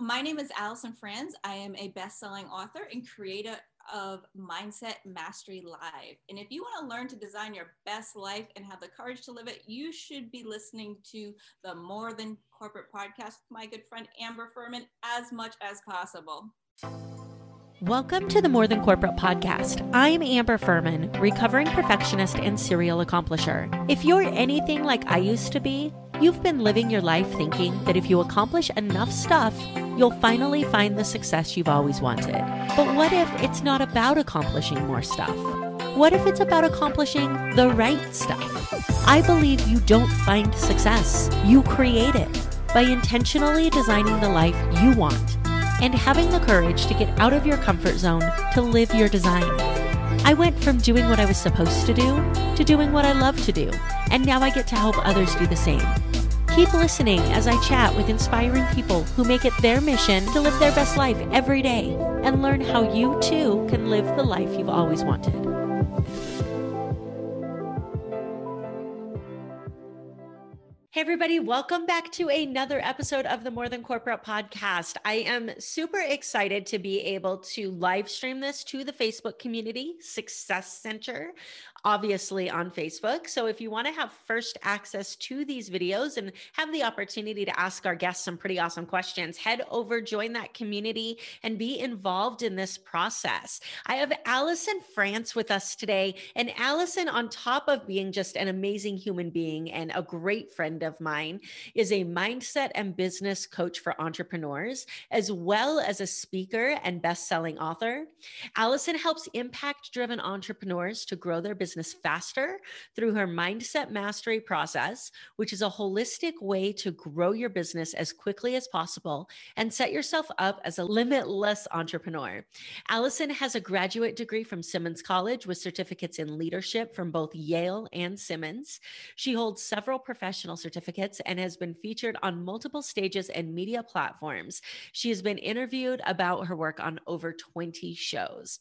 my name is Allison Franz. I am a best selling author and creator of Mindset Mastery Live. And if you want to learn to design your best life and have the courage to live it, you should be listening to the More Than Corporate podcast with my good friend Amber Furman as much as possible. Welcome to the More Than Corporate podcast. I'm Amber Furman, recovering perfectionist and serial accomplisher. If you're anything like I used to be, you've been living your life thinking that if you accomplish enough stuff, you'll finally find the success you've always wanted. But what if it's not about accomplishing more stuff? What if it's about accomplishing the right stuff? I believe you don't find success, you create it by intentionally designing the life you want and having the courage to get out of your comfort zone to live your design. I went from doing what I was supposed to do to doing what I love to do, and now I get to help others do the same. Keep listening as I chat with inspiring people who make it their mission to live their best life every day and learn how you too can live the life you've always wanted. Hey, everybody, welcome back to another episode of the More Than Corporate podcast. I am super excited to be able to live stream this to the Facebook community, Success Center obviously on Facebook. So if you want to have first access to these videos and have the opportunity to ask our guests some pretty awesome questions, head over, join that community, and be involved in this process. I have Allison Franz with us today. And Allison, on top of being just an amazing human being and a great friend of mine, is a mindset and business coach for entrepreneurs, as well as a speaker and best selling author. Allison helps impact driven entrepreneurs to grow their business business faster through her mindset mastery process, which is a holistic way to grow your business as quickly as possible and set yourself up as a limitless entrepreneur. Allison has a graduate degree from Simmons College with certificates in leadership from both Yale and Simmons. She holds several professional certificates and has been featured on multiple stages and media platforms. She has been interviewed about her work on over 20 shows.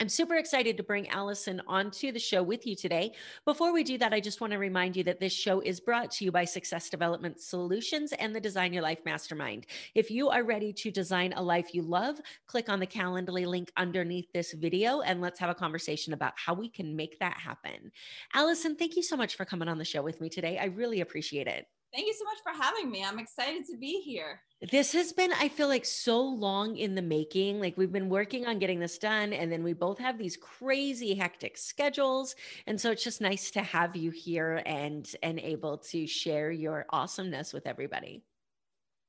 I'm super excited to bring Allison onto the show with you today. Before we do that, I just want to remind you that this show is brought to you by Success Development Solutions and the Design Your Life Mastermind. If you are ready to design a life you love, click on the Calendly link underneath this video and let's have a conversation about how we can make that happen. Allison, thank you so much for coming on the show with me today. I really appreciate it. Thank you so much for having me. I'm excited to be here. This has been, I feel like, so long in the making. Like we've been working on getting this done, and then we both have these crazy, hectic schedules, and so it's just nice to have you here and and able to share your awesomeness with everybody.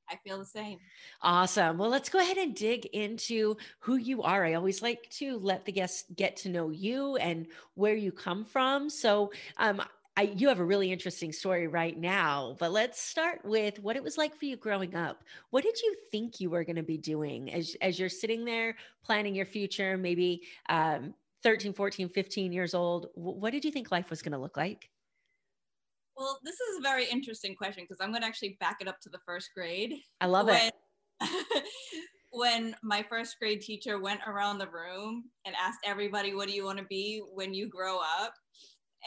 I feel the same. Awesome. Well, let's go ahead and dig into who you are. I always like to let the guests get to know you and where you come from. So, um, I, you have a really interesting story right now, but let's start with what it was like for you growing up. What did you think you were going to be doing as, as you're sitting there planning your future, maybe um, 13, 14, 15 years old? What did you think life was going to look like? Well, this is a very interesting question because I'm going to actually back it up to the first grade. I love when, it. when my first grade teacher went around the room and asked everybody, What do you want to be when you grow up?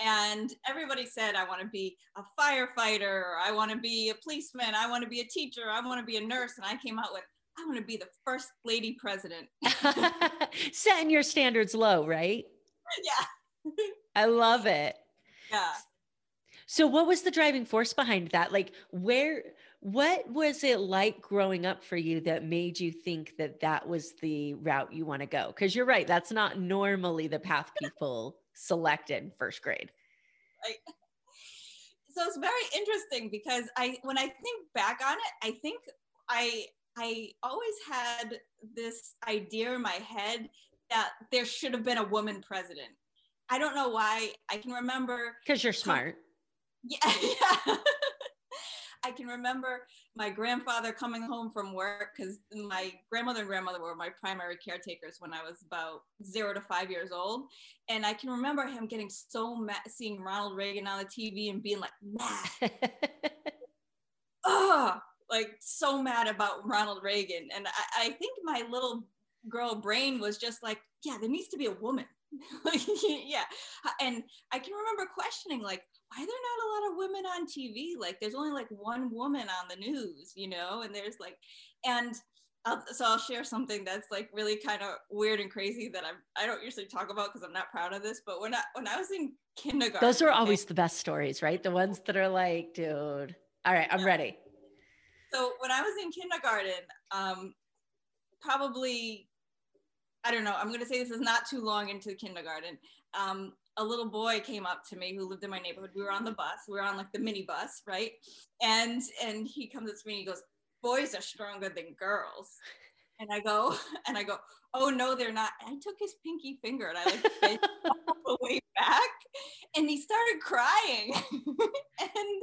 And everybody said i want to be a firefighter i want to be a policeman i want to be a teacher i want to be a nurse and i came out with i want to be the first lady president. Setting your standards low right? Yeah. I love it. Yeah. So what was the driving force behind that? Like where what was it like growing up for you that made you think that that was the route you want to go? Because you're right that's not normally the path people selected first grade. Right. So it's very interesting because I when I think back on it, I think I I always had this idea in my head that there should have been a woman president. I don't know why. I can remember because you're smart. Yeah, yeah. I can remember my grandfather coming home from work because my grandmother and grandmother were my primary caretakers when I was about zero to five years old. And I can remember him getting so mad seeing Ronald Reagan on the TV and being like, mad. oh, like so mad about Ronald Reagan. And I, I think my little girl brain was just like, yeah, there needs to be a woman. yeah. And I can remember questioning, like, why are there not a lot of women on TV? Like there's only like one woman on the news, you know, and there's like, and I'll, so I'll share something that's like really kind of weird and crazy that I'm I don't usually talk about because I'm not proud of this. But when I when I was in kindergarten, those are always okay, the best stories, right? The ones that are like, dude. All right, I'm yeah. ready. So when I was in kindergarten, um, probably I don't know. I'm going to say this is not too long into kindergarten. Um, a little boy came up to me who lived in my neighborhood. We were on the bus. We were on like the mini bus, right? And and he comes up to me and he goes, "Boys are stronger than girls." And I go, and I go, "Oh no, they're not." I took his pinky finger and I like all the way back, and he started crying, and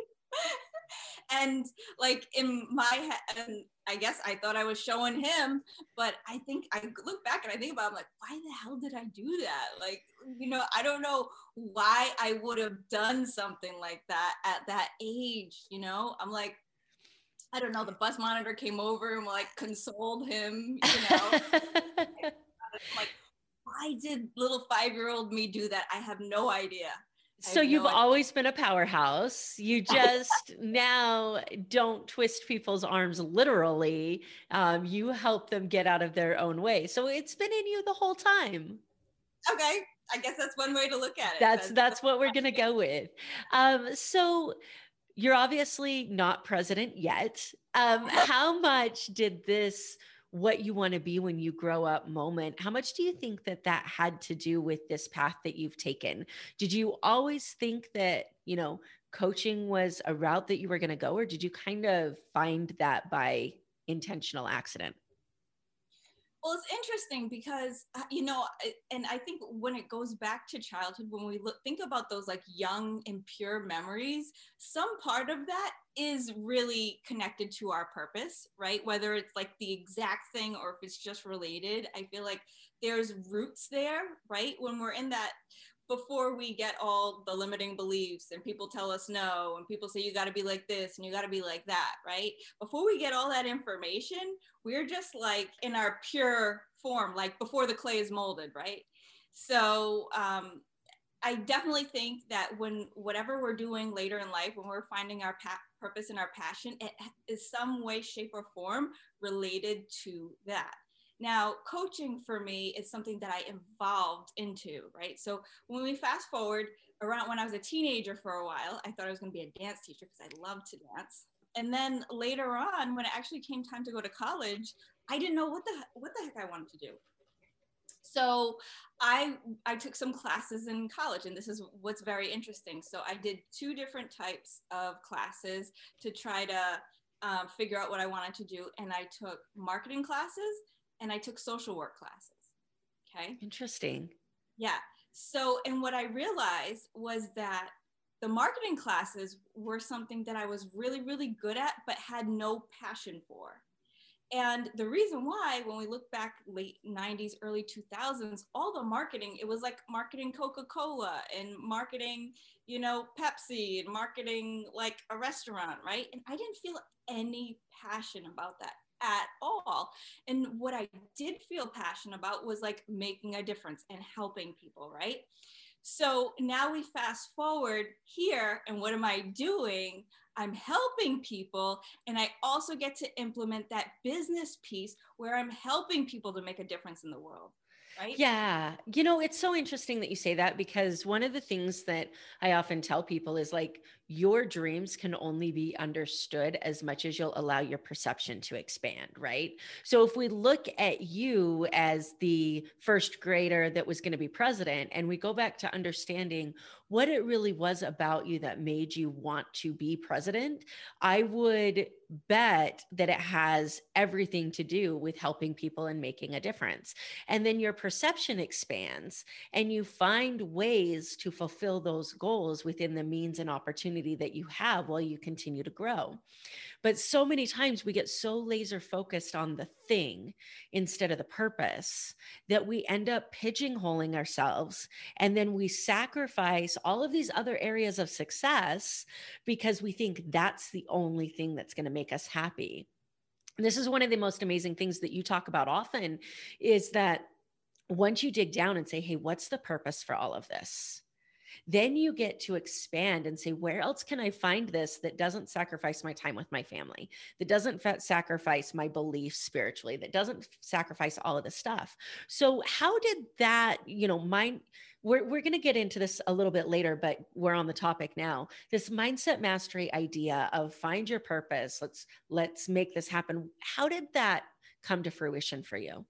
and like in my head and i guess i thought i was showing him but i think i look back and i think about I'm like why the hell did i do that? Like you know i don't know why i would have done something like that at that age you know? I'm like i don't know the bus monitor came over and like consoled him you know? Like why did little five year old me do that? I have no idea so you've no always been a powerhouse. You just now don't twist people's arms literally. Um, you help them get out of their own way. So it's been in you the whole time. Okay, I guess that's one way to look at it. That's that's what we're gonna go with. Um, so you're obviously not president yet. Um, how much did this? What you want to be when you grow up moment how much do you think that that had to do with this path that you've taken? Did you always think that you know coaching was a route that you were going to go or did you kind of find that by intentional accident well, it's interesting because uh, you know, and I think when it goes back to childhood, when we look, think about those like young and pure memories, some part of that is really connected to our purpose, right? Whether it's like the exact thing or if it's just related, I feel like there's roots there, right? When we're in that before we get all the limiting beliefs and people tell us no and people say you got to be like this and you got to be like that right? Before we get all that information we're just like in our pure form like before the clay is molded right? So um, i definitely think that when whatever we're doing later in life when we're finding our pa- purpose and our passion it is some way shape or form related to that now, coaching for me is something that I evolved into, right? So when we fast forward around when I was a teenager for a while, I thought I was going to be a dance teacher because I love to dance. And then later on, when it actually came time to go to college, I didn't know what the what the heck I wanted to do. So I I took some classes in college, and this is what's very interesting. So I did two different types of classes to try to um, figure out what I wanted to do, and I took marketing classes and I took social work classes. Okay. Interesting. Yeah. So, and what I realized was that the marketing classes were something that I was really, really good at, but had no passion for. And the reason why, when we look back late 90s, early 2000s, all the marketing, it was like marketing Coca Cola and marketing, you know, Pepsi and marketing like a restaurant, right? And I didn't feel any passion about that at all. And what I did feel passionate about was like making a difference and helping people, right? So now we fast forward here, and what am I doing? I'm helping people, and I also get to implement that business piece where I'm helping people to make a difference in the world right? Yeah. You know, it's so interesting that you say that because one of the things that I often tell people is like, your dreams can only be understood as much as you'll allow your perception to expand, right? So if we look at you as the first grader that was going to be president, and we go back to understanding what it really was about you that made you want to be president, I would bet that it has everything to do with helping people and making a difference. And then your perception expands and you find ways to fulfill those goals within the means and opportunity that you have while you continue to grow. But so many times we get so laser focused on the thing instead of the purpose that we end up pigeonholing ourselves. And then we sacrifice all of these other areas of success because we think that's the only thing that's going to make us happy. This is one of the most amazing things that you talk about often is that once you dig down and say, hey, what's the purpose for all of this? Then you get to expand and say, where else can I find this that doesn't sacrifice my time with my family, that doesn't sacrifice my beliefs spiritually, that doesn't sacrifice all of this stuff. So, how did that, you know, mind? We're, we're going to get into this a little bit later, but we're on the topic now. This mindset mastery idea of find your purpose. Let's let's make this happen. How did that come to fruition for you?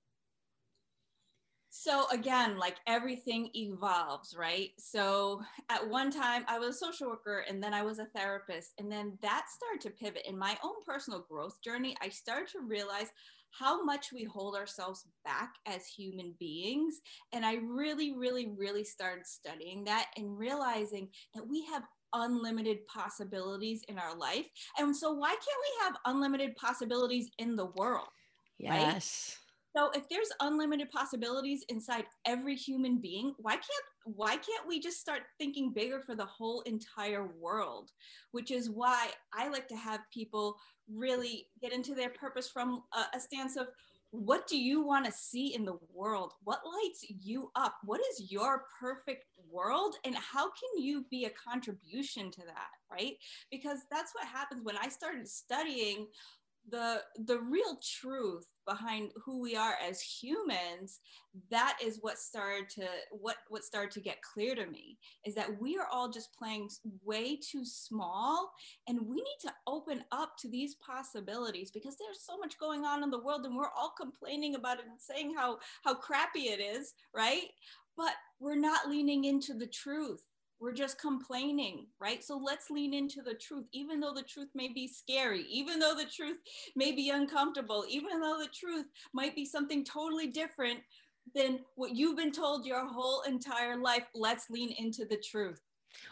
So again, like everything evolves, right? So at one time I was a social worker and then I was a therapist. And then that started to pivot in my own personal growth journey. I started to realize how much we hold ourselves back as human beings. And I really, really, really started studying that and realizing that we have unlimited possibilities in our life. And so why can't we have unlimited possibilities in the world? Yes. Right? So if there's unlimited possibilities inside every human being, why can't why can't we just start thinking bigger for the whole entire world? Which is why I like to have people really get into their purpose from a, a stance of what do you want to see in the world? What lights you up? What is your perfect world? And how can you be a contribution to that? Right? Because that's what happens when I started studying the the real truth behind who we are as humans that is what started to what what started to get clear to me is that we are all just playing way too small and we need to open up to these possibilities because there's so much going on in the world and we're all complaining about it and saying how how crappy it is right? But we're not leaning into the truth we're just complaining, right? So let's lean into the truth, even though the truth may be scary, even though the truth may be uncomfortable, even though the truth might be something totally different than what you've been told your whole entire life. Let's lean into the truth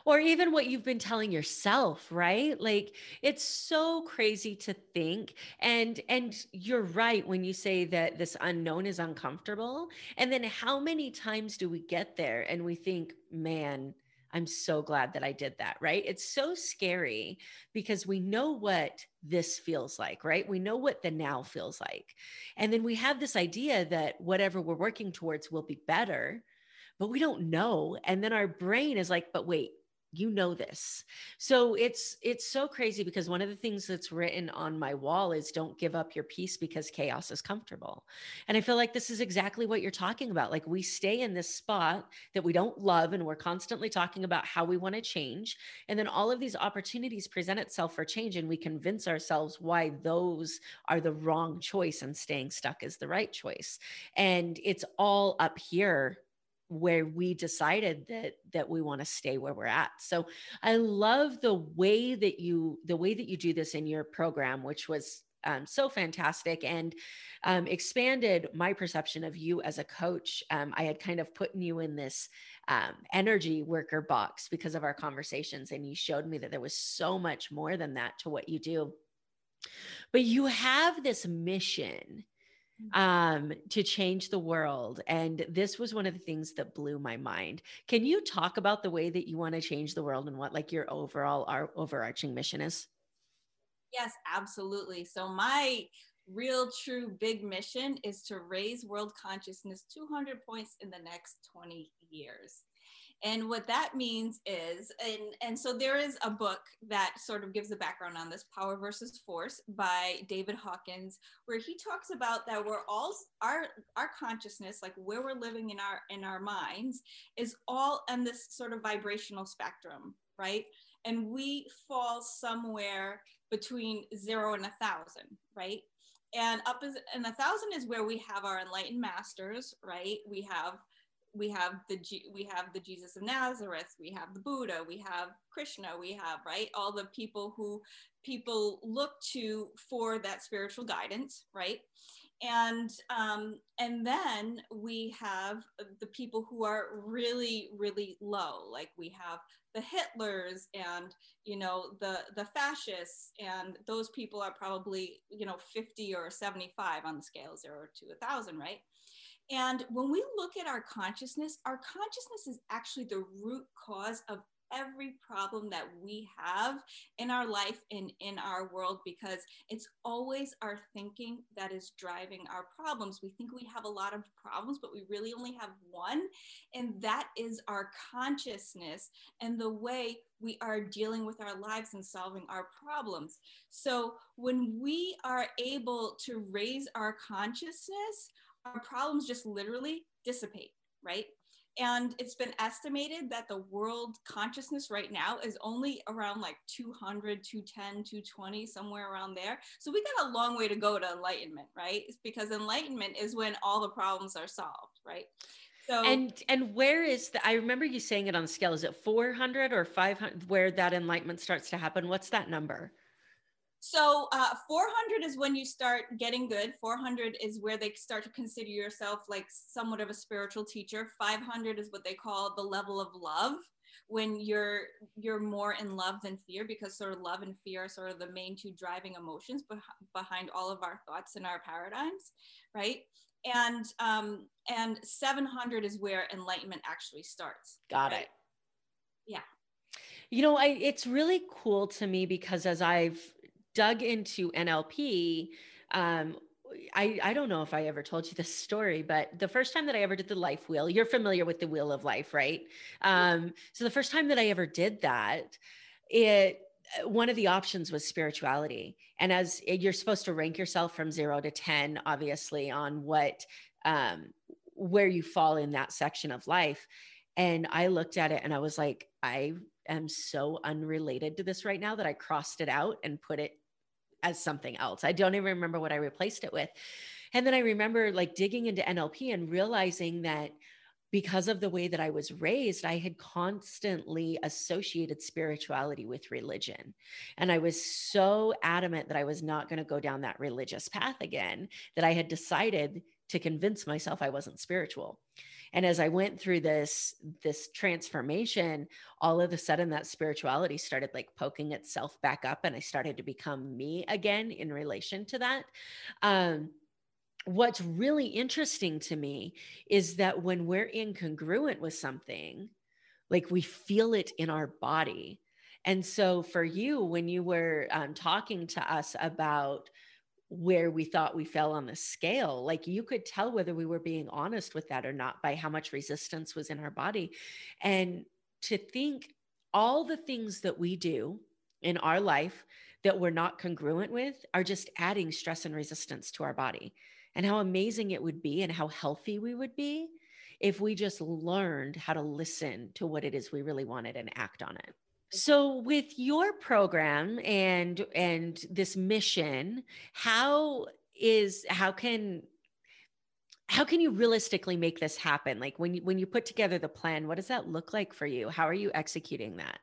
or even what you've been telling yourself right like it's so crazy to think and and you're right when you say that this unknown is uncomfortable and then how many times do we get there and we think man I'm so glad that I did that, right? It's so scary because we know what this feels like, right? We know what the now feels like. And then we have this idea that whatever we're working towards will be better, but we don't know. And then our brain is like, but wait, you know this. So it's it's so crazy because one of the things that's written on my wall is don't give up your peace because chaos is comfortable. And i feel like this is exactly what you're talking about. Like we stay in this spot that we don't love and we're constantly talking about how we want to change. And then all of these opportunities present itself for change and we convince ourselves why those are the wrong choice and staying stuck is the right choice. And it's all up here where we decided that that we want to stay where we're at so i love the way that you the way that you do this in your program which was um, so fantastic and um, expanded my perception of you as a coach um, i had kind of put you in this um, energy worker box because of our conversations and you showed me that there was so much more than that to what you do but you have this mission. Um, to change the world. And this was one of the things that blew my mind. Can you talk about the way that you want to change the world and what like your overall our overarching mission is? Yes, absolutely. So my real true big mission is to raise world consciousness 200 points in the next 20 years. And what that means is, and, and so there is a book that sort of gives the background on this power versus force by David Hawkins, where he talks about that we're all our our consciousness, like where we're living in our in our minds, is all on this sort of vibrational spectrum, right? And we fall somewhere between zero and a thousand, right? And up is and a thousand is where we have our enlightened masters, right? We have we have the we have the Jesus of Nazareth, we have the Buddha, we have Krishna, we have right all the people who people look to for that spiritual guidance, right? And um, and then we have the people who are really really low, like we have the Hitlers and you know the the fascists, and those people are probably you know 50 or 75 on the scale zero to a thousand, right? And when we look at our consciousness, our consciousness is actually the root cause of every problem that we have in our life and in our world because it's always our thinking that is driving our problems. We think we have a lot of problems, but we really only have one, and that is our consciousness and the way we are dealing with our lives and solving our problems. So when we are able to raise our consciousness, our problems just literally dissipate, right? And it's been estimated that the world consciousness right now is only around like 200, 210, 220, somewhere around there. So we got a long way to go to enlightenment, right? It's because enlightenment is when all the problems are solved, right? So and and where is the I remember you saying it on the scale. Is it 400 or 500 where that enlightenment starts to happen? What's that number? So uh, 400 is when you start getting good. 400 is where they start to consider yourself like somewhat of a spiritual teacher. 500 is what they call the level of love when you're you're more in love than fear because sort of love and fear are sort of the main two driving emotions beh- behind all of our thoughts and our paradigms right and um and 700 is where enlightenment actually starts got right? it yeah you know I, it's really cool to me because as i've dug into NLP, um, I, I don't know if I ever told you this story, but the first time that I ever did the life wheel, you're familiar with the wheel of life, right? Um, so the first time that I ever did that, it one of the options was spirituality. And as you're supposed to rank yourself from zero to 10, obviously, on what um, where you fall in that section of life. And I looked at it and I was like, I am so unrelated to this right now that I crossed it out and put it as something else. I don't even remember what I replaced it with. And then I remember like digging into NLP and realizing that because of the way that I was raised, I had constantly associated spirituality with religion. And I was so adamant that I was not going to go down that religious path again that I had decided to convince myself I wasn't spiritual and as i went through this this transformation all of a sudden that spirituality started like poking itself back up and i started to become me again in relation to that. Um, what's really interesting to me is that when we're incongruent with something like we feel it in our body. And so for you when you were um, talking to us about where we thought we fell on the scale. Like you could tell whether we were being honest with that or not by how much resistance was in our body. And to think all the things that we do in our life that we're not congruent with are just adding stress and resistance to our body. And how amazing it would be and how healthy we would be if we just learned how to listen to what it is we really wanted and act on it. So with your program and and this mission, how is how can how can you realistically make this happen? Like when you when you put together the plan, what does that look like for you? How are you executing that?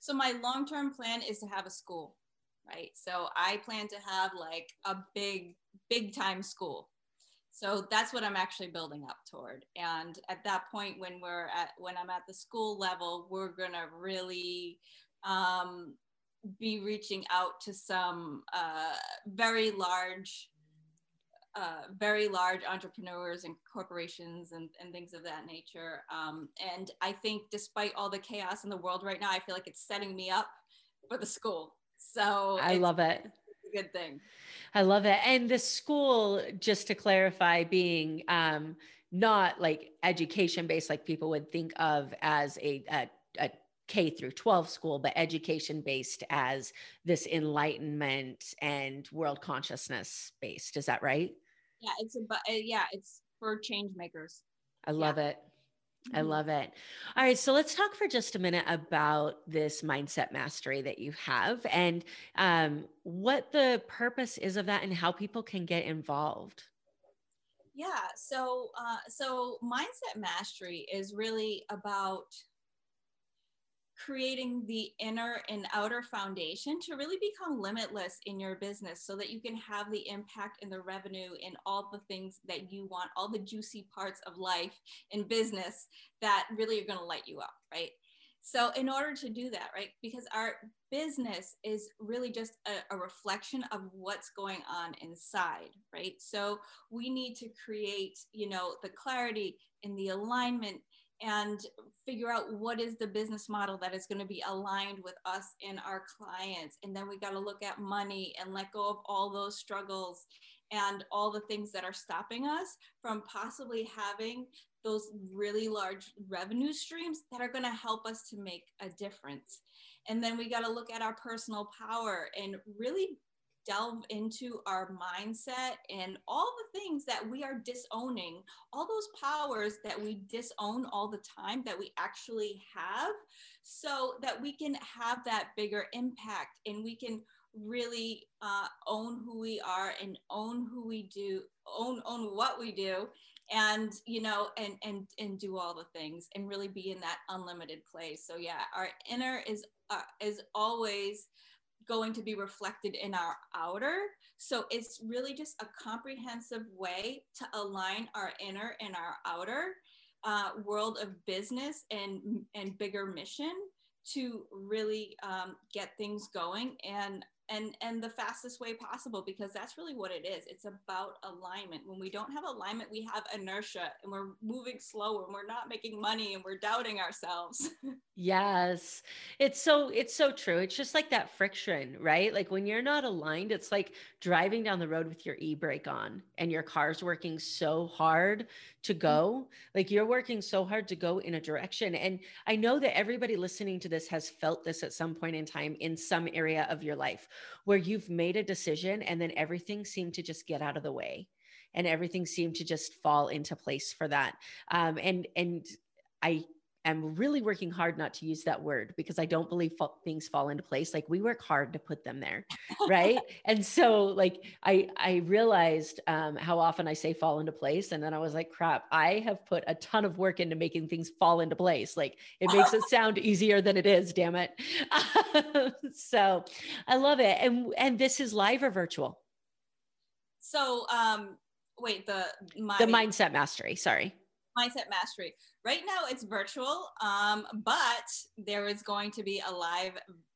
So my long-term plan is to have a school, right? So I plan to have like a big big time school so that's what i'm actually building up toward and at that point when we're at when i'm at the school level we're going to really um, be reaching out to some uh, very large uh, very large entrepreneurs and corporations and, and things of that nature. Um, and I think despite all the chaos in the world right now, I feel like it's setting me up for the school. So I love it. Good thing. I love it. And the school, just to clarify, being um, not like education based, like people would think of as a, a, a K through 12 school, but education based as this enlightenment and world consciousness based. Is that right? Yeah, it's a uh, yeah, it's for change makers. I love yeah. it. I mm-hmm. love it. All right. So let's talk for just a minute about this mindset mastery that you have and um, what the purpose is of that and how people can get involved. Yeah. So, uh, so mindset mastery is really about creating the inner and outer foundation to really become limitless in your business so that you can have the impact and the revenue and all the things that you want, all the juicy parts of life and business that really are going to light you up, right? So, in order to do that, right, because our business is really just a, a, reflection of what's going on inside, right? So, we need to create, you know, the clarity and the alignment and figure out what is the business model that is going to be aligned with us and our clients. And then we got to look at money and let go of all those struggles and all the things that are stopping us from possibly having those really large revenue streams that are going to help us to make a difference. And then we got to look at our personal power and really delve into our mindset and all the things that we are disowning, all those powers that we disown all the time that we actually have, so that we can have that bigger impact and we can really uh, own who we are and own who we do, own own what we do, and you know, and and and do all the things and really be in that unlimited place. So yeah, our inner is uh, is always going to be reflected in our outer. So it's really just a comprehensive way to align our inner and our outer uh, world of business and, and bigger mission to really um, get things going. And and and the fastest way possible because that's really what it is. It's about alignment. When we don't have alignment we have inertia and we're moving slower and we're not making money and we're doubting ourselves. Yes. It's so it's so true. It's just like that friction right? Like when you're not aligned it's like driving down the road with your e-brake on and your car's working so hard to mm-hmm. go like you're working so hard to go in a direction. And i know that everybody listening to this has felt this at some point in time in some area of your life where you've made a decision and then everything seemed to just get out of the way and everything seemed to just fall into place for that. Um, and and i am really working hard not to use that word because I don't believe fa- things fall into place. Like we work hard to put them there, right? and so, like I I realized um, how often I say fall into place, and then I was like, crap, I have put a ton of work into making things fall into place. Like it makes it sound easier than it is. Damn it! so I love it, and and this is live or virtual. So um, wait the my- the mindset mastery. Sorry mindset mastery. Right now it's virtual um, but there is going to be a live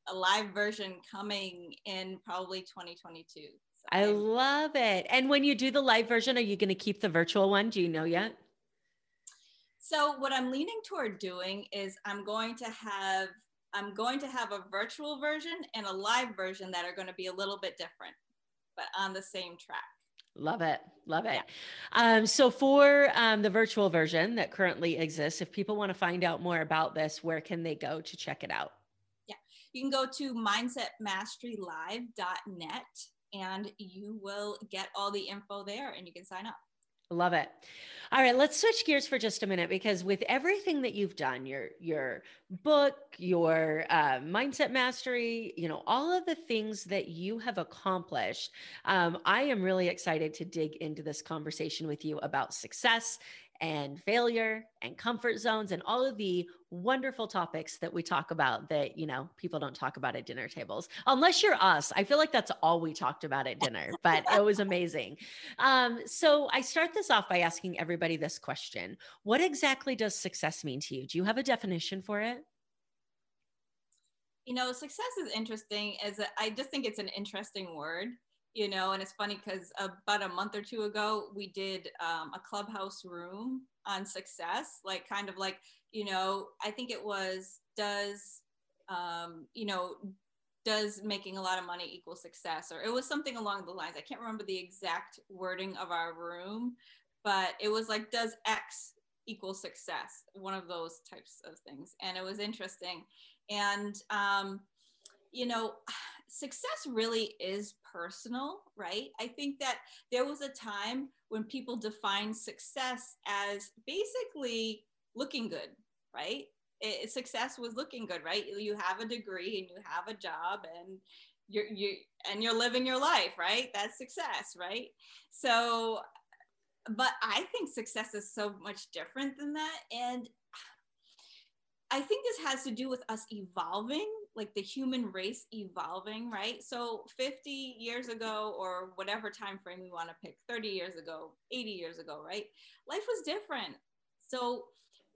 a live version coming in probably 2022 so i love it. And when you do the live version are you going to keep the virtual one? Do you know yet? So what i'm leaning toward doing is i'm going to have i'm going to have a virtual version and a live version that are going to be a little bit different but on the same track Love it. Love it. Yeah. Um, so, for um, the virtual version that currently exists, if people want to find out more about this, where can they go to check it out? Yeah, you can go to mindsetmasterylive.net and you will get all the info there and you can sign up. Love it. All right, let's switch gears for just a minute because with everything that you've done, your your book, your uh, mindset mastery, you know, all of the things that you have accomplished, um, I am really excited to dig into this conversation with you about success and failure and comfort zones and all of the wonderful topics that we talk about that you know people don't talk about at dinner tables. Unless you're us i feel like that's all we talked about at dinner but it was amazing. Um, so i start this off by asking everybody this question. What exactly does success mean to you? Do you have a definition for it? You know success is interesting as i just think it's an interesting word you know and it's funny because about a month or two ago we did um, a clubhouse room on success like kind of like you know i think it was does um, you know does making a lot of money equal success? Or it was something along the lines i can't remember the exact wording of our room but it was like does x equal success? One of those types of things and it was interesting. And um, you know success really is personal, right? I think that there was a time when people defined success as basically looking good, right? It, success was looking good, right? You have a degree and you have a job and you're you and you're living your life, right? That's success, right? So but I think success is so much different than that and I think this has to do with us evolving like the human race evolving, right? So 50 years ago or whatever time frame we want to pick, 30 years ago, 80 years ago, right? Life was different. So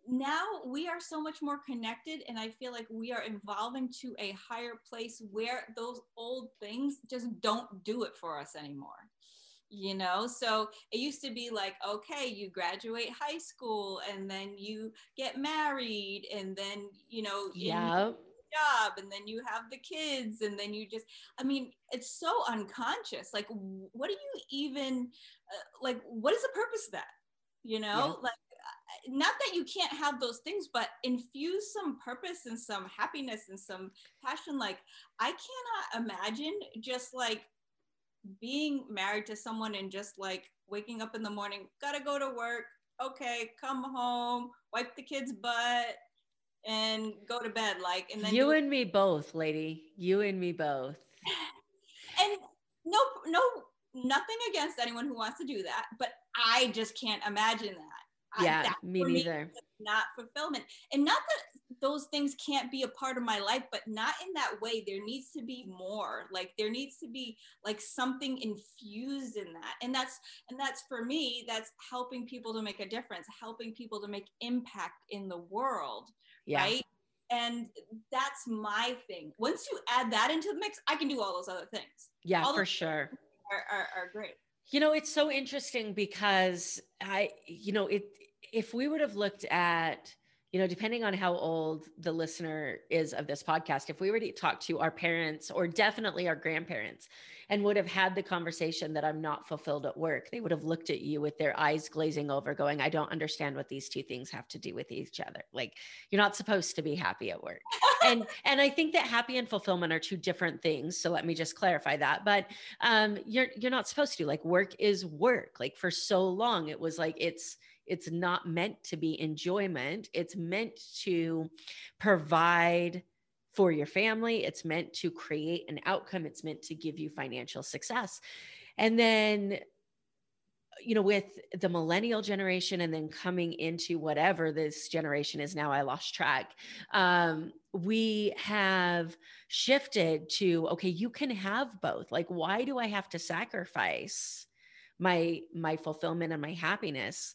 now we are so much more connected and I feel like we are evolving to a higher place where those old things just don't do it for us anymore you know so it used to be like okay you graduate high school and then you get married and then you know yeah job and then you have the kids and then you just i mean it's so unconscious. Like what do you even uh, like what is the purpose of that? You know yeah. like uh, not that you can't have those things but infuse some purpose and some happiness and some passion. Like i cannot imagine just like being married to someone and just like waking up in the morning, gotta go to work, okay, come home, wipe the kid's butt, and go to bed. Like, and then you and me both, lady. You and me both. And no, no, nothing against anyone who wants to do that, but I just can't imagine that. Yeah, I, me neither. Me, not fulfillment, and not that those things can't be a part of my life but not in that way there needs to be more like there needs to be like something infused in that and that's and that's for me that's helping people to make a difference helping people to make impact in the world yeah. right? And that's my thing. Once you add that into the mix i can do all those other things. Yeah all for sure. are, are, are great. You know it's so interesting because i you know it if we would have looked at you know, depending on how old the listener is of this podcast, if we were to talk to our parents or definitely our grandparents and would have had the conversation that I'm not fulfilled at work, they would have looked at you with their eyes glazing over, going, I don't understand what these two things have to do with each other. Like you're not supposed to be happy at work. and and I think that happy and fulfillment are two different things. So let me just clarify that. But um you're you're not supposed to. Like work is work. Like for so long, it was like it's it's not meant to be enjoyment. It's meant to provide for your family. It's meant to create an outcome. It's meant to give you financial success. And then, you know, with the millennial generation and then coming into whatever this generation is now, I lost track. Um, we have shifted to okay, you can have both. Like, why do I have to sacrifice? my my fulfillment and my happiness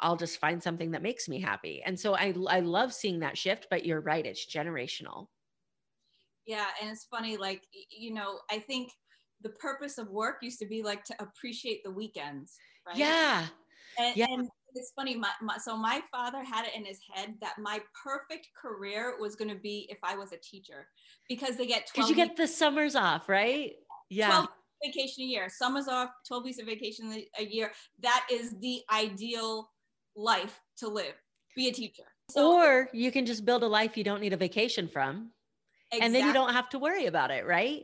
I'll just find something that makes me happy. And so I I love seeing that shift, but you're right, it's generational. Yeah, and it's funny like you know, I think the purpose of work used to be like to appreciate the weekends, right? Yeah. And, yeah. and it's funny my, my, so my father had it in his head that my perfect career was going to be if I was a teacher because they get 12 Cuz you get the summers off, right? Yeah vacation a year. Summers off, 12 weeks of vacation a year. That is the ideal life to live. Be a teacher. So, or you can just build a life you don't need a vacation from. Exactly. And then you don't have to worry about it, right?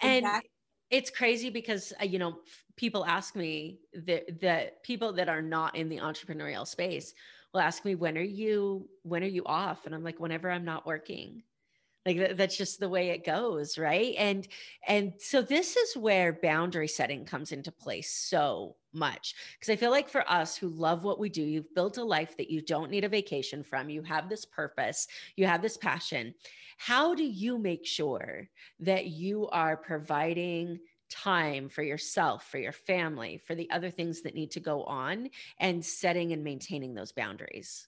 And exactly. it's crazy because uh, you know people ask me that the people that are not in the entrepreneurial space will ask me when are you when are you off and i'm like whenever i'm not working like that's just the way it goes right? And and so this is where boundary setting comes into place so much because i feel like for us who love what we do you've built a life that you don't need a vacation from you have this purpose you have this passion. How do you make sure that you are providing time for yourself for your family for the other things that need to go on and setting and maintaining those boundaries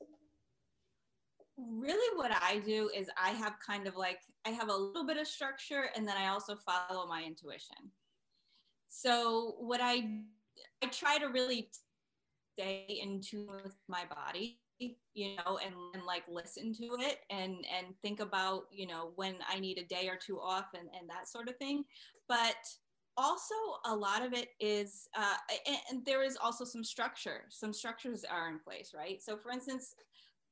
really what I do is I have kind of like I have a little bit of structure and then I also follow my intuition. So what I I try to really stay in tune with my body, you know, and, and like listen to it and and think about, you know, when I need a day or two off and, and that sort of thing. But also a lot of it is uh, and, and there is also some structure some structures are in place right so for instance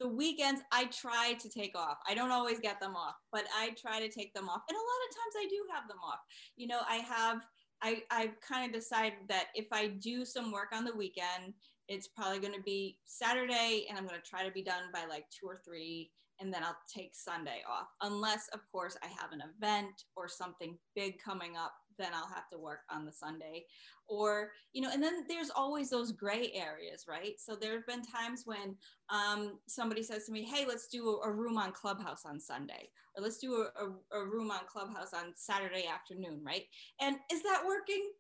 the weekends I try to take off. I don't always get them off, but I try to take them off. And a lot of times I do have them off. You know, I have I I've kind of decided that if I do some work on the weekend, it's probably going to be Saturday and I'm going to try to be done by like 2 or 3 and then I'll take Sunday off. Unless of course I have an event or something big coming up then I'll have to work on the Sunday. Or, you know, and then there's always those gray areas, right? So there have been times when um, somebody says to me, hey, let's do a, a, room on Clubhouse on Sunday, or let's do a, a, a room on Clubhouse on Saturday afternoon, right? And is that working?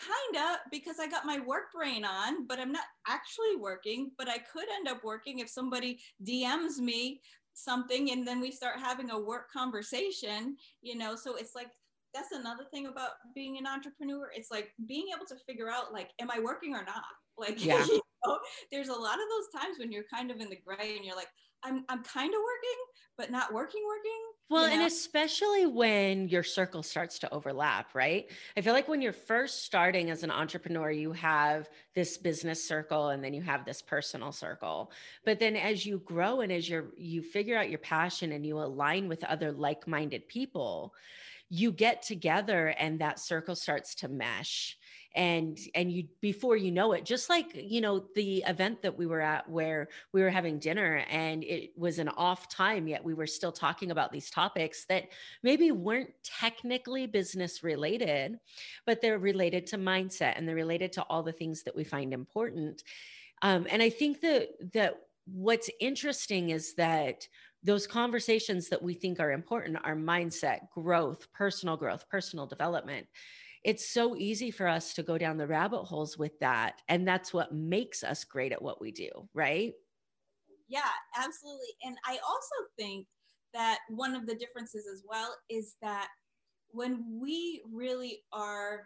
Kinda, because I got my work brain on, but I'm not actually working. But I could end up working if somebody DMs me something and then we start having a work conversation, you know. So it's like that's another thing about being an entrepreneur. It's like being able to figure out like, am I working or not? Like, yeah. you know, there's a lot of those times when you're kind of in the gray and you're like, I'm I'm kind of working, but not working working. Well, you know? and especially when your circle starts to overlap, right? I feel like when you're first starting as an entrepreneur, you have this business circle and then you have this personal circle. But then as you grow and as you're you figure out your passion and you align with other like-minded people, you get together and that circle starts to mesh and and you before you know it just like you know the event that we were at where we were having dinner and it was an off time yet we were still talking about these topics that maybe weren't technically business related but they're related to mindset and they're related to all the things that we find important. Um, and i think that that what's interesting is that those conversations that we think are important are mindset, growth, personal growth, personal development. It's so easy for us to go down the rabbit holes with that. And that's what makes us great at what we do, right? Yeah, absolutely. And I also think that one of the differences as well is that when we really are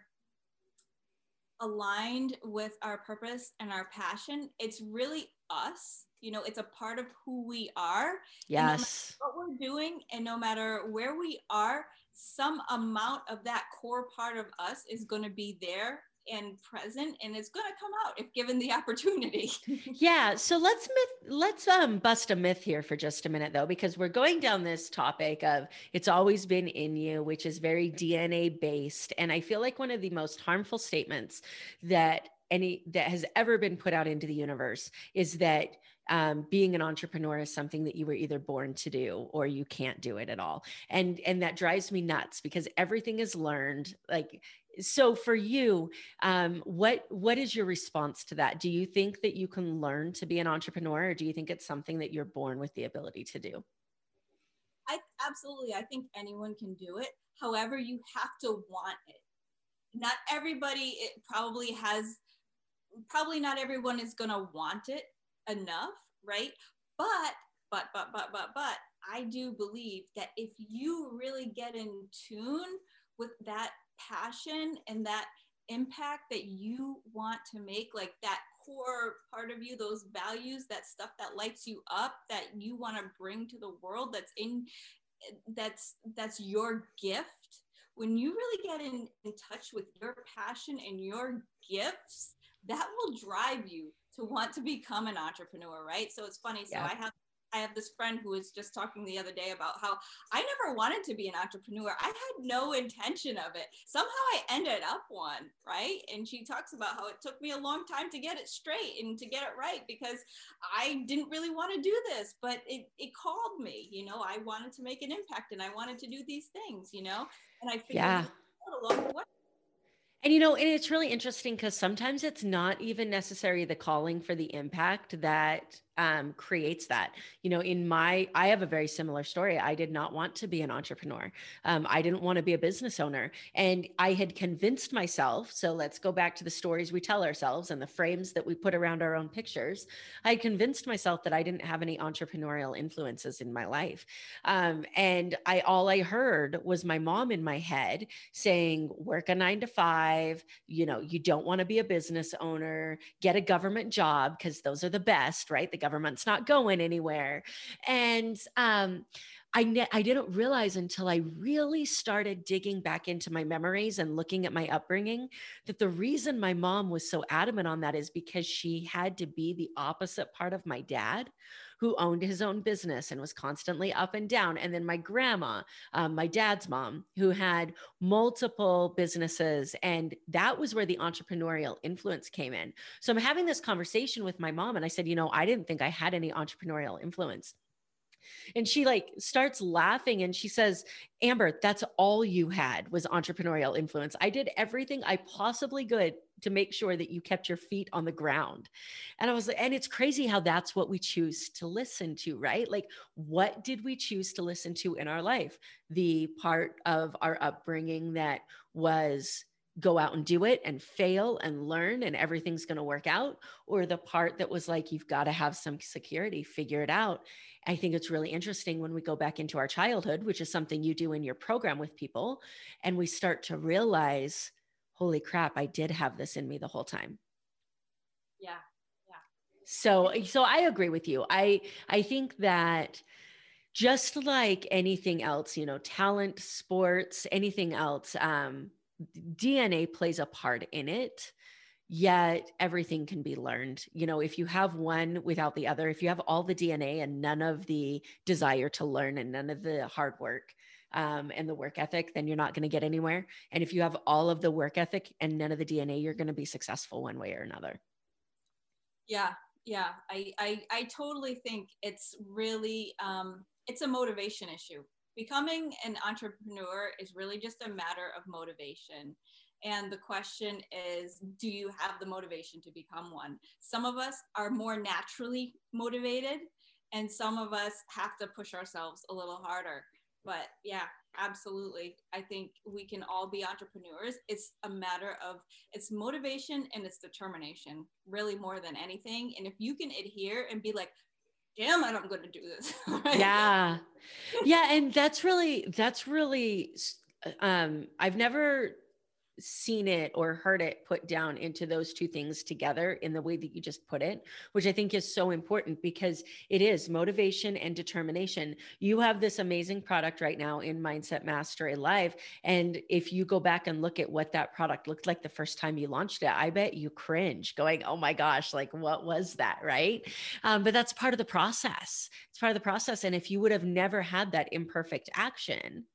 aligned with our purpose and our passion, it's really us you know it's a part of who we are. Yes no what we're doing and no matter where we are some amount of that core part of us is going to be there and present and it's going to come out if given the opportunity. Yeah so let's myth let's um bust a myth here for just a minute though because we're going down this topic of it's always been in you which is very dna based. And i feel like one of the most harmful statements that any that has ever been put out into the universe is that um, being an entrepreneur is something that you were either born to do or you can't do it at all. And and that drives me nuts because everything is learned like so for you um, what what is your response to that? Do you think that you can learn to be an entrepreneur or do you think it's something that you're born with the ability to do? I absolutely i think anyone can do it however you have to want it. Not everybody it probably has probably not everyone is going to want it enough, right? But, but, but, but, but, but, I do believe that if you really get in tune with that passion and that impact that you want to make, like that core part of you, those values, that stuff that lights you up, that you want to bring to the world, that's in, that's that's your gift. When you really get in, in touch with your passion and your gifts, that will drive you to want to become an entrepreneur, right? So it's funny. So yeah. I have I have this friend who was just talking the other day about how I never wanted to be an entrepreneur. I had no intention of it. Somehow I ended up one, right? And she talks about how it took me a long time to get it straight and to get it right because I didn't really want to do this, but it, it called me, you know, I wanted to make an impact and I wanted to do these things, you know, and I figured yeah. along the way and you know, and it's really interesting because sometimes it's not even necessary the calling for the impact that um, creates that. You know, in my, I have a very similar story. I did not want to be an entrepreneur. Um, I didn't want to be a business owner. And I had convinced myself. So let's go back to the stories we tell ourselves and the frames that we put around our own pictures. I convinced myself that I didn't have any entrepreneurial influences in my life. Um, and I, all I heard was my mom in my head saying, work a nine to five, you know, you don't want to be a business owner, get a government job because those are the best, right? The government's not going anywhere. And um, I, ne- I didn't realize until I really started digging back into my memories and looking at my upbringing that the reason my mom was so adamant on that is because she had to be the opposite part of my dad, who owned his own business and was constantly up and down. And then my grandma, um, my dad's mom, who had multiple businesses. And that was where the entrepreneurial influence came in. So I'm having this conversation with my mom, and I said, you know, I didn't think I had any entrepreneurial influence. And she like starts laughing and she says, Amber, that's all you had was entrepreneurial influence. I did everything I possibly could to make sure that you kept your feet on the ground. And I was like, and it's crazy how that's what we choose to listen to, right? Like, what did we choose to listen to in our life? The part of our upbringing that was go out and do it and fail and learn and everything's going to work out or the part that was like you've got to have some security figure it out i think it's really interesting when we go back into our childhood which is something you do in your program with people and we start to realize holy crap i did have this in me the whole time. Yeah yeah. So so i agree with you. I i think that just like anything else you know talent sports anything else um DNA plays a part in it, yet everything can be learned. You know, if you have one without the other, if you have all the DNA and none of the desire to learn and none of the hard work, um, and the work ethic, then you're not going to get anywhere. And if you have all of the work ethic and none of the DNA, you're going to be successful one way or another. Yeah, yeah, I I, I totally think it's really um, it's a motivation issue becoming an entrepreneur is really just a matter of motivation. And the question is, do you have the motivation to become one? Some of us are more naturally motivated, and some of us have to push ourselves a little harder. But yeah, absolutely. I think we can all be entrepreneurs. It's a matter of it's motivation and it's determination, really more than anything. And if you can adhere and be like, damn it, I'm going to do this. yeah. Yeah. And that's really, that's really, um, I've never seen it or heard it put down into those two things together in the way that you just put it, which I think is so important because it is motivation and determination. You have this amazing product right now in Mindset Mastery Live. And if you go back and look at what that product looked like the first time you launched it, I bet you cringe going, oh my gosh, like what was that? Right. Um, but that's part of the process. It's part of the process. And if you would have never had that imperfect action,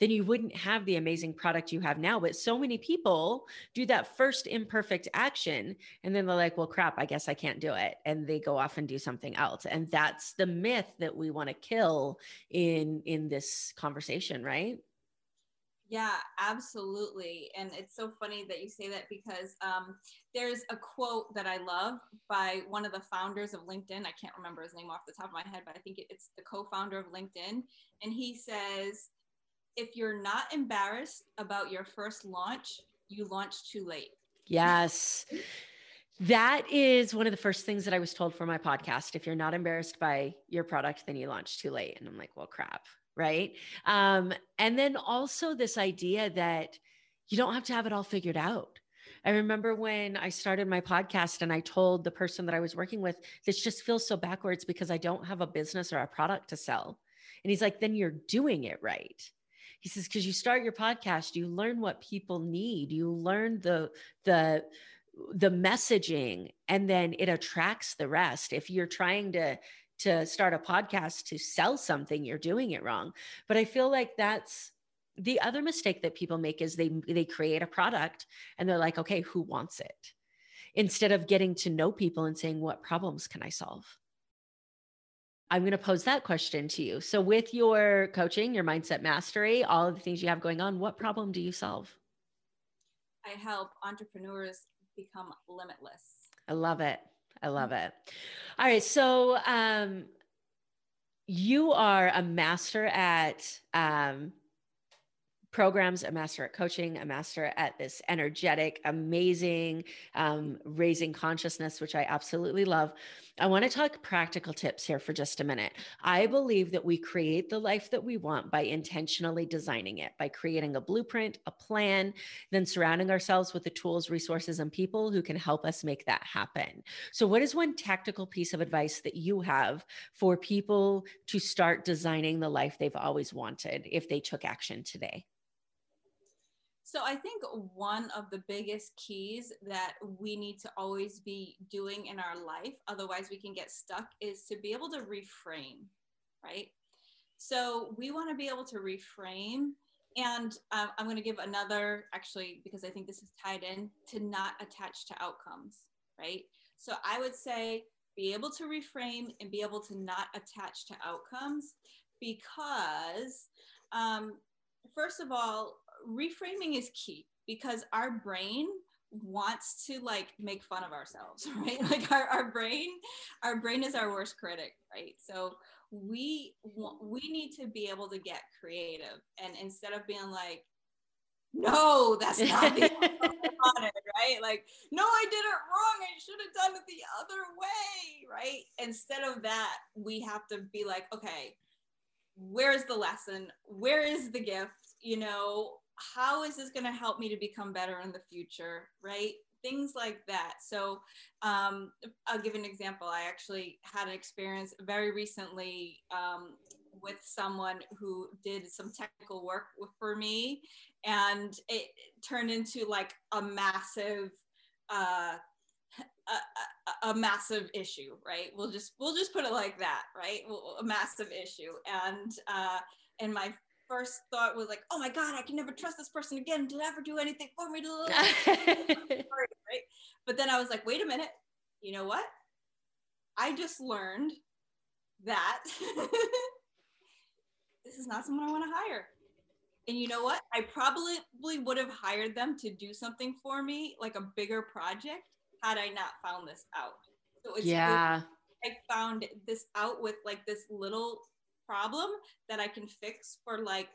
then you wouldn't have the amazing product you have now. But so many people do that first imperfect action and then they're like, well, crap, I guess I can't do it. And they go off and do something else. And that's the myth that we want to kill in in this conversation, right? Yeah, absolutely. And it's so funny that you say that because um, there's a quote that I love by one of the founders of LinkedIn. I can't remember his name off the top of my head, but I think it's the co founder of LinkedIn. And he says, if you're not embarrassed about your first launch, you launch too late. Yes. That is one of the first things that I was told for my podcast. If you're not embarrassed by your product, then you launch too late. And I'm like, well, crap. Right. Um, and then also this idea that you don't have to have it all figured out. I remember when I started my podcast and I told the person that I was working with, this just feels so backwards because I don't have a business or a product to sell. And he's like, then you're doing it right he says because you start your podcast you learn what people need. You learn the the the messaging and then it attracts the rest. If you're trying to to start a podcast to sell something you're doing it wrong but i feel like that's the other mistake that people make is they they create a product and they're like okay who wants it instead of getting to know people and saying what problems can i solve I'm going to pose that question to you. So, with your coaching, your mindset mastery, all of the things you have going on, what problem do you solve? I help entrepreneurs become limitless. I love it. I love it. All right. So, um, you are a master at um, programs, a master at coaching, a master at this energetic, amazing um, raising consciousness, which I absolutely love. I want to talk practical tips here for just a minute. I believe that we create the life that we want by intentionally designing it, by creating a blueprint, a plan, then surrounding ourselves with the tools, resources, and people who can help us make that happen. So, what is one tactical piece of advice that you have for people to start designing the life they've always wanted if they took action today? So I think one of the biggest keys that we need to always be doing in our life, otherwise we can get stuck, is to be able to reframe, right? So we want to be able to reframe. And um, I'm going to give another, actually, because I think this is tied in to not attach to outcomes, right? So I would say be able to reframe and be able to not attach to outcomes because, um, first of all, reframing is key because our brain wants to like make fun of ourselves right like our, our brain our brain is our worst critic right so we we need to be able to get creative and instead of being like no, that's not the on it, right? Like, no, I did it wrong. I should have done it the other way, right? Instead of that, we have to be like, okay, where's the lesson? Where is the gift? You know, how is this going to help me to become better in the future, right? Things like that. So, um, I'll give an example. I actually had an experience very recently um, with someone who did some technical work for me and it turned into like a massive uh, a, a, a, massive issue right we'll just we'll just put it like that right a massive issue and uh and my first thought was like oh my god i can never trust this person again to ever do anything for me right but then i was like wait a minute you know what i just learned that this is not someone I want to hire. And you know what? I probably would have hired them to do something for me, like a bigger project, had I not found this out. So it's yeah. I found this out with like this little problem that I can fix for like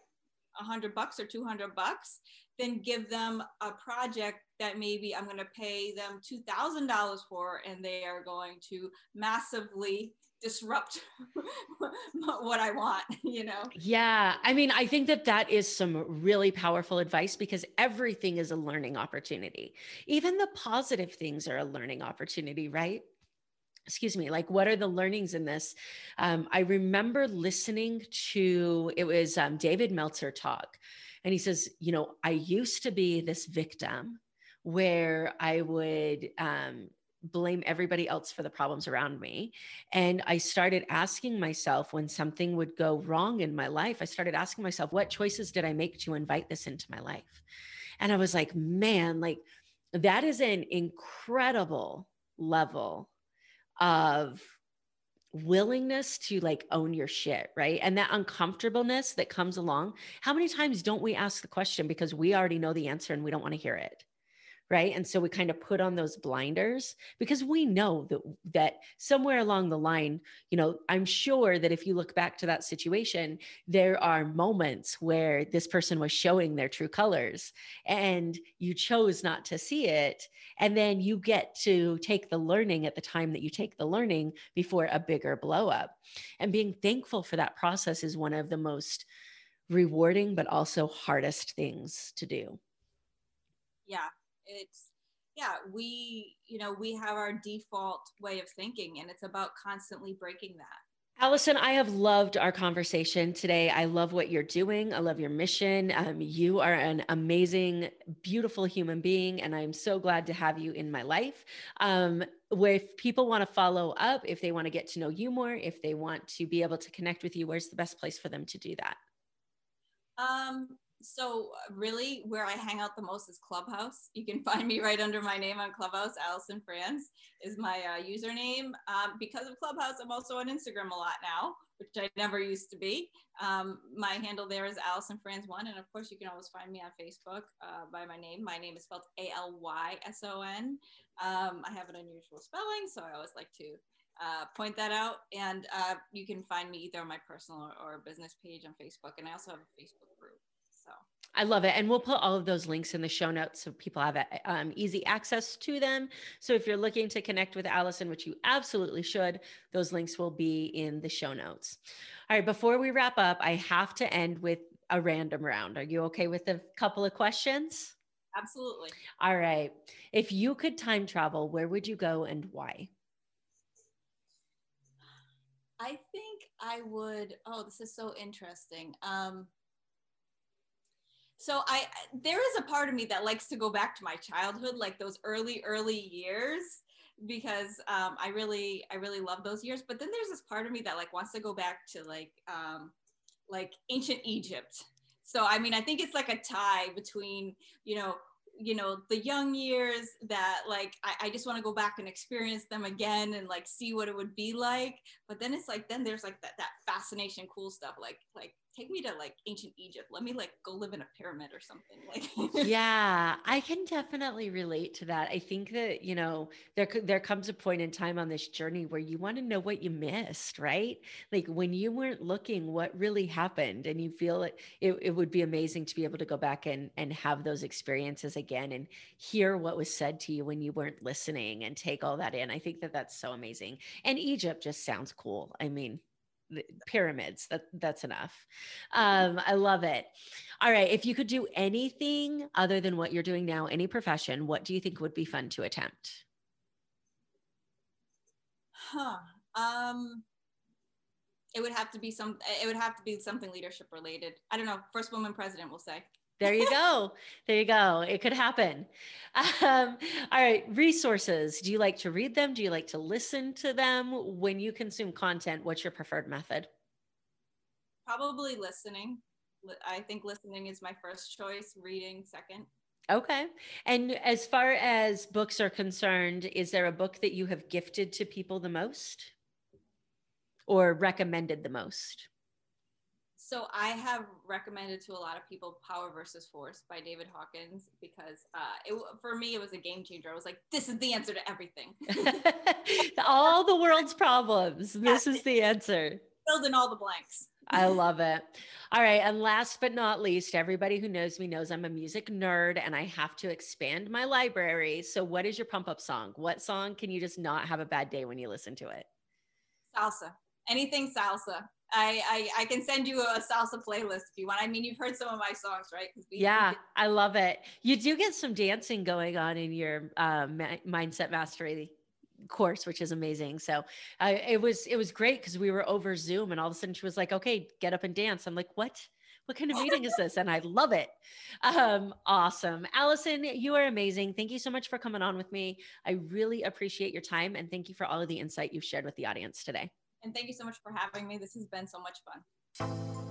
a hundred bucks or 200 bucks, then give them a project that maybe I'm going to pay them $2,000 for, and they are going to massively disrupt what I want, you know? Yeah. I mean, I think that that is some really powerful advice because everything is a learning opportunity. Even the positive things are a learning opportunity, right? Excuse me, like what are the learnings in this? Um, I remember listening to it was um, David Meltzer talk, and he says, You know, I used to be this victim where I would um, blame everybody else for the problems around me. And I started asking myself when something would go wrong in my life, I started asking myself, what choices did I make to invite this into my life? And I was like, man, like that is an incredible level of willingness to like own your shit, right? And that uncomfortableness that comes along. How many times don't we ask the question because we already know the answer and we don't want to hear it? Right? And so we kind of put on those blinders because we know that that somewhere along the line you know i'm sure that if you look back to that situation there are moments where this person was showing their true colors and you chose not to see it and then you get to take the learning at the time that you take the learning before a bigger blow up. And being thankful for that process is one of the most rewarding but also hardest things to do. Yeah it's yeah we you know we have our default way of thinking and it's about constantly breaking that Allison, I have loved our conversation today. I love what you're doing. I love your mission. Um, you are an amazing, beautiful human being, and I'm so glad to have you in my life. Um, if people want to follow up, if they want to get to know you more, if they want to be able to connect with you, where's the best place for them to do that? Um, so uh, really where I hang out the most is Clubhouse. You can find me right under my name on Clubhouse. Allison Franz is my uh, username. Um, because of Clubhouse, I'm also on Instagram a lot now, which I never used to be. Um, my handle there is Allison Franz one, and of course you can always find me on Facebook uh, by my name. My name is spelled A L Y S O N. Um, I have an unusual spelling, so I always like to uh, point that out. And uh, you can find me either on my personal or, or business page on Facebook. And I also have a Facebook group. I love it. And we'll put all of those links in the show notes so people have um, easy access to them. So if you're looking to connect with Allison, which you absolutely should, those links will be in the show notes. All right, before we wrap up, I have to end with a random round. Are you okay with a couple of questions? Absolutely. All right. If you could time travel, where would you go and why? I think I would. Oh, this is so interesting. Um, so I there is a part of me that likes to go back to my childhood, like those early early years, because um, I really I really love those years. But then there's this part of me that like wants to go back to like um, like ancient Egypt. So I mean, I think it's like a tie between you know you know the young years that like I, I just want to go back and experience them again and like see what it would be like but then it's like then there's like that, that fascination cool stuff like like take me to like ancient Egypt. Let me like go live in a pyramid or something. Like Yeah, I can definitely relate to that. I think that, you know, there there comes a point in time on this journey where you want to know what you missed, right? Like when you weren't looking, what really happened and you feel it, it it would be amazing to be able to go back and and have those experiences again and hear what was said to you when you weren't listening and take all that in. I think that that's so amazing. And Egypt just sounds cool. I mean, pyramids that that's enough. Um i love it. All right if you could do anything other than what you're doing now any profession what do you think would be fun to attempt? Huh um it would have to be some it would have to be something leadership related. I don't know first woman president will say there you go. there you go. It could happen. Um, all right. Resources. Do you like to read them? Do you like to listen to them? When you consume content, what's your preferred method? Probably listening. I think listening is my first choice, reading second. Okay. And as far as books are concerned, is there a book that you have gifted to people the most or recommended the most? So I have recommended to a lot of people Power versus Force by David Hawkins because uh, it, for me it was a game changer. I was like, this is the answer to everything. all the world's problems. This is the answer. Filled in all the blanks. I love it. All right. And last but not least, everybody who knows me knows I'm a music nerd and I have to expand my library. So, what is your pump up song? What song can you just not have a bad day when you listen to it? Salsa. Anything salsa. I, I, I can send you a salsa playlist if you want. I mean, you've heard some of my songs, right? We, yeah, we I love it. You do get some dancing going on in your uh, mindset mastery course, which is amazing. So uh, it was it was great because we were over Zoom, and all of a sudden she was like, "Okay, get up and dance." I'm like, "What?" What kind of meeting is this? And I love it. Um, awesome. Allison, you are amazing. Thank you so much for coming on with me. I really appreciate your time and thank you for all of the insight you've shared with the audience today. And thank you so much for having me. This has been so much fun.